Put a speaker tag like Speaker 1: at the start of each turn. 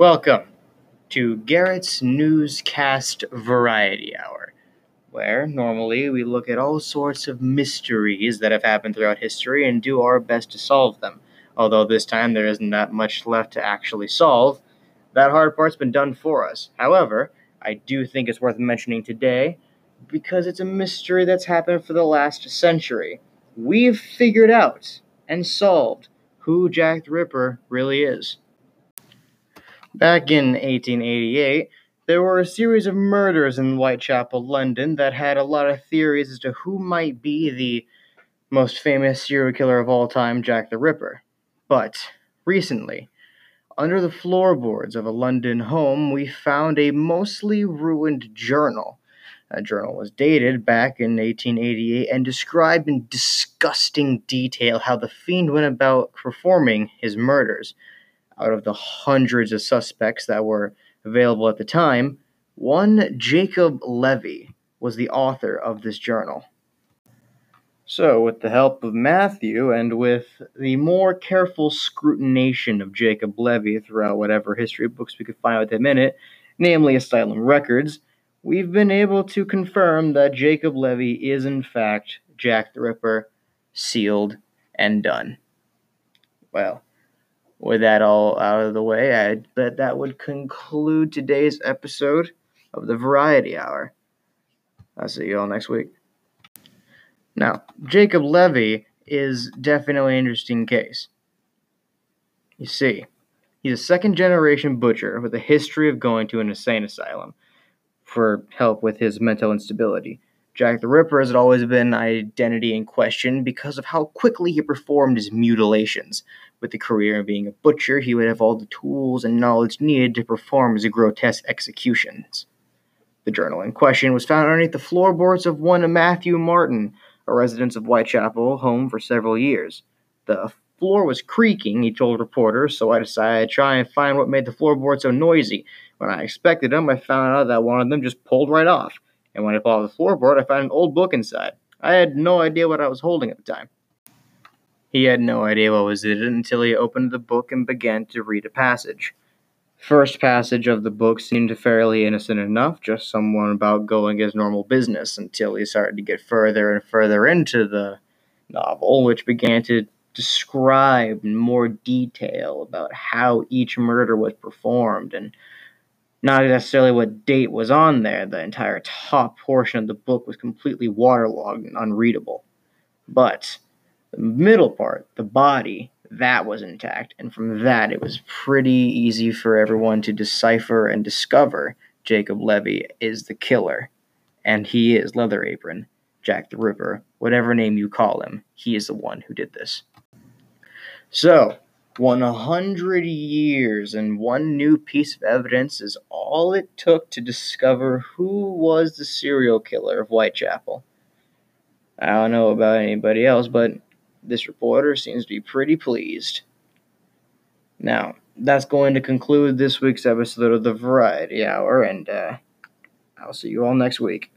Speaker 1: Welcome to Garrett's Newscast Variety Hour, where normally we look at all sorts of mysteries that have happened throughout history and do our best to solve them. Although this time there isn't that much left to actually solve, that hard part's been done for us. However, I do think it's worth mentioning today because it's a mystery that's happened for the last century. We've figured out and solved who Jack the Ripper really is. Back in 1888, there were a series of murders in Whitechapel, London, that had a lot of theories as to who might be the most famous serial killer of all time, Jack the Ripper. But recently, under the floorboards of a London home, we found a mostly ruined journal. That journal was dated back in 1888 and described in disgusting detail how the fiend went about performing his murders out of the hundreds of suspects that were available at the time, one Jacob Levy was the author of this journal. So, with the help of Matthew and with the more careful scrutination of Jacob Levy throughout whatever history books we could find with him in it, namely Asylum Records, we've been able to confirm that Jacob Levy is in fact Jack the Ripper, sealed and done. Well, with that all out of the way, I bet that would conclude today's episode of the Variety Hour. I'll see you all next week. Now, Jacob Levy is definitely an interesting case. You see, he's a second generation butcher with a history of going to an insane asylum for help with his mental instability. Jack the Ripper has always been identity in question because of how quickly he performed his mutilations. With the career of being a butcher, he would have all the tools and knowledge needed to perform his grotesque executions. The journal in question was found underneath the floorboards of one Matthew Martin, a resident of Whitechapel, home for several years. The floor was creaking, he told reporters, so I decided to try and find what made the floorboards so noisy. When I expected them, I found out that one of them just pulled right off and when I pulled out the floorboard, I found an old book inside. I had no idea what I was holding at the time. He had no idea what was in it until he opened the book and began to read a passage. First passage of the book seemed fairly innocent enough, just someone about going his normal business, until he started to get further and further into the novel, which began to describe in more detail about how each murder was performed and not necessarily what date was on there. The entire top portion of the book was completely waterlogged and unreadable. But the middle part, the body, that was intact, and from that it was pretty easy for everyone to decipher and discover Jacob Levy is the killer, and he is Leather Apron, Jack the Ripper, whatever name you call him, he is the one who did this. So, 100 years and one new piece of evidence is all it took to discover who was the serial killer of Whitechapel. I don't know about anybody else, but this reporter seems to be pretty pleased. Now, that's going to conclude this week's episode of the Variety Hour, and uh, I'll see you all next week.